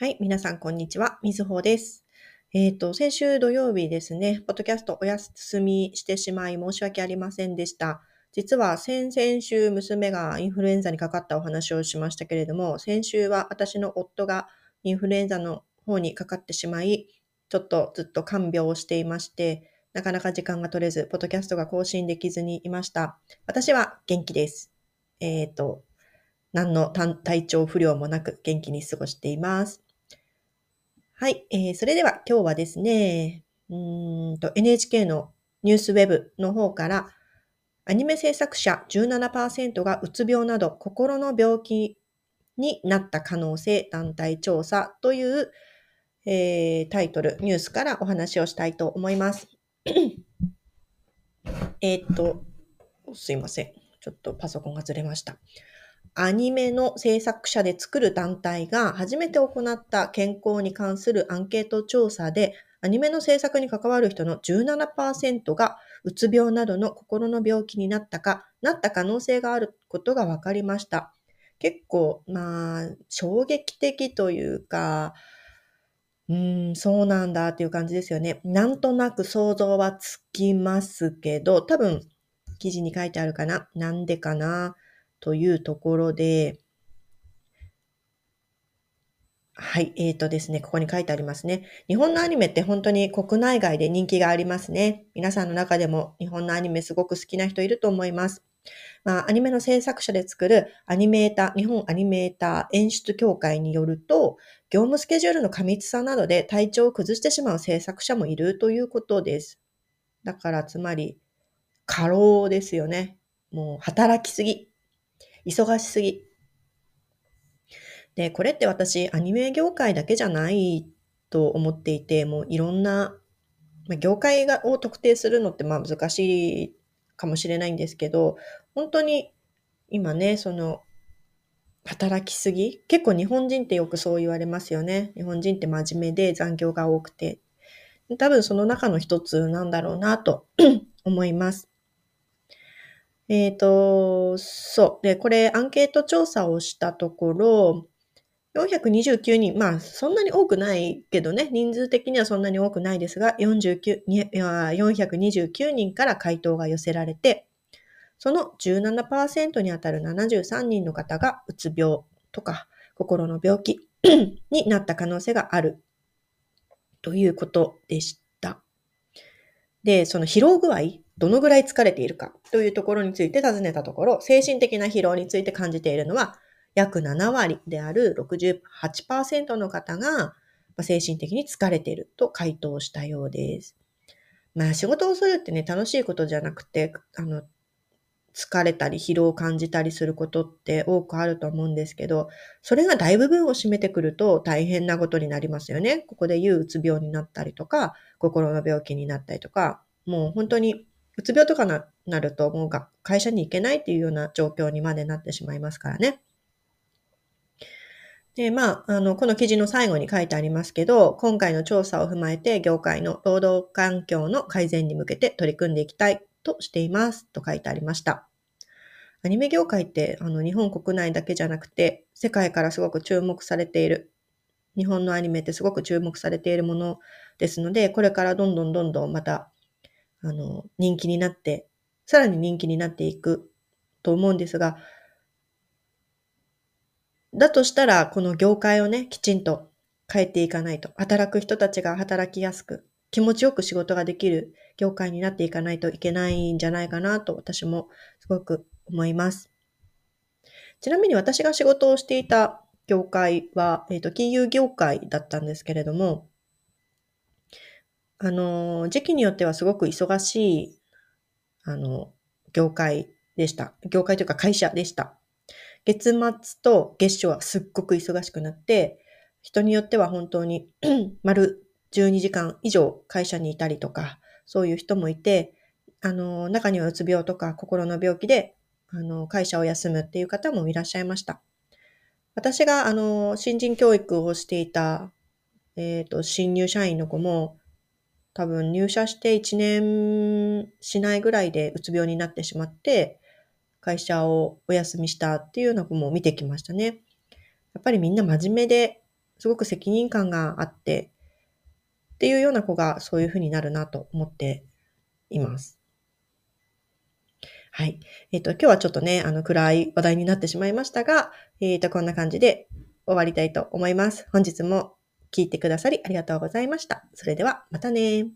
はい、皆さん、こんにちは。みずほです。えっ、ー、と、先週土曜日ですね、ポッドキャストお休みしてしまい申し訳ありませんでした。実は先々週娘がインフルエンザにかかったお話をしましたけれども、先週は私の夫がインフルエンザの方にかかってしまい、ちょっとずっと看病をしていまして、なかなか時間が取れず、ポッドキャストが更新できずにいました。私は元気です。えっ、ー、と、何の体調不良もなく元気に過ごしています。はい、えー、それでは今日はですね、うんと NHK のニュースウェブの方からアニメ制作者17%がうつ病など心の病気になった可能性団体調査という、えー、タイトル、ニュースからお話をしたいと思います。えっと、すいません。ちょっとパソコンがずれました。アニメの制作者で作る団体が初めて行った健康に関するアンケート調査で、アニメの制作に関わる人の17%がうつ病などの心の病気になったか、なった可能性があることが分かりました。結構、まあ、衝撃的というか、うん、そうなんだっていう感じですよね。なんとなく想像はつきますけど、多分、記事に書いてあるかな。なんでかな。というところで、はい、えーとですね、ここに書いてありますね。日本のアニメって本当に国内外で人気がありますね。皆さんの中でも日本のアニメすごく好きな人いると思います。まあ、アニメの制作者で作るアニメーター、日本アニメーター演出協会によると、業務スケジュールの過密さなどで体調を崩してしまう制作者もいるということです。だからつまり、過労ですよね。もう働きすぎ。忙しすぎ。で、これって私、アニメ業界だけじゃないと思っていて、もういろんな、まあ、業界がを特定するのってまあ難しいかもしれないんですけど、本当に今ね、その、働きすぎ結構日本人ってよくそう言われますよね。日本人って真面目で残業が多くて。多分その中の一つなんだろうなと思います。えっ、ー、と、そう。で、これアンケート調査をしたところ、429人、まあそんなに多くないけどね、人数的にはそんなに多くないですが、49 429人から回答が寄せられて、その17%にあたる73人の方がうつ病とか心の病気 になった可能性があるということでした。で、その疲労具合どのぐらい疲れているかというところについて尋ねたところ、精神的な疲労について感じているのは約7割である68%の方が精神的に疲れていると回答したようです。まあ仕事をするってね、楽しいことじゃなくて、あの、疲れたり疲労を感じたりすることって多くあると思うんですけど、それが大部分を占めてくると大変なことになりますよね。ここで言ううつ病になったりとか、心の病気になったりとか、もう本当にうつ病とかななると、もうが会社に行けないっていうような状況にまでなってしまいますからね。で、まあ、あの、この記事の最後に書いてありますけど、今回の調査を踏まえて、業界の労働環境の改善に向けて取り組んでいきたいとしていますと書いてありました。アニメ業界って、あの、日本国内だけじゃなくて、世界からすごく注目されている。日本のアニメってすごく注目されているものですので、これからどんどんどんどんまたあの、人気になって、さらに人気になっていくと思うんですが、だとしたら、この業界をね、きちんと変えていかないと、働く人たちが働きやすく、気持ちよく仕事ができる業界になっていかないといけないんじゃないかなと私もすごく思います。ちなみに私が仕事をしていた業界は、えっ、ー、と、金融業界だったんですけれども、あの、時期によってはすごく忙しい、あの、業界でした。業界というか会社でした。月末と月初はすっごく忙しくなって、人によっては本当に 丸12時間以上会社にいたりとか、そういう人もいて、あの、中にはうつ病とか心の病気で、あの、会社を休むっていう方もいらっしゃいました。私が、あの、新人教育をしていた、えっ、ー、と、新入社員の子も、多分入社して1年しないぐらいでうつ病になってしまって、会社をお休みしたっていうのも見てきましたね。やっぱりみんな真面目で、すごく責任感があって、っていうような子がそういう風になるなと思っています。はい。えっ、ー、と、今日はちょっとね、あの、暗い話題になってしまいましたが、えっ、ー、と、こんな感じで終わりたいと思います。本日も聞いてくださりありがとうございました。それでは、またね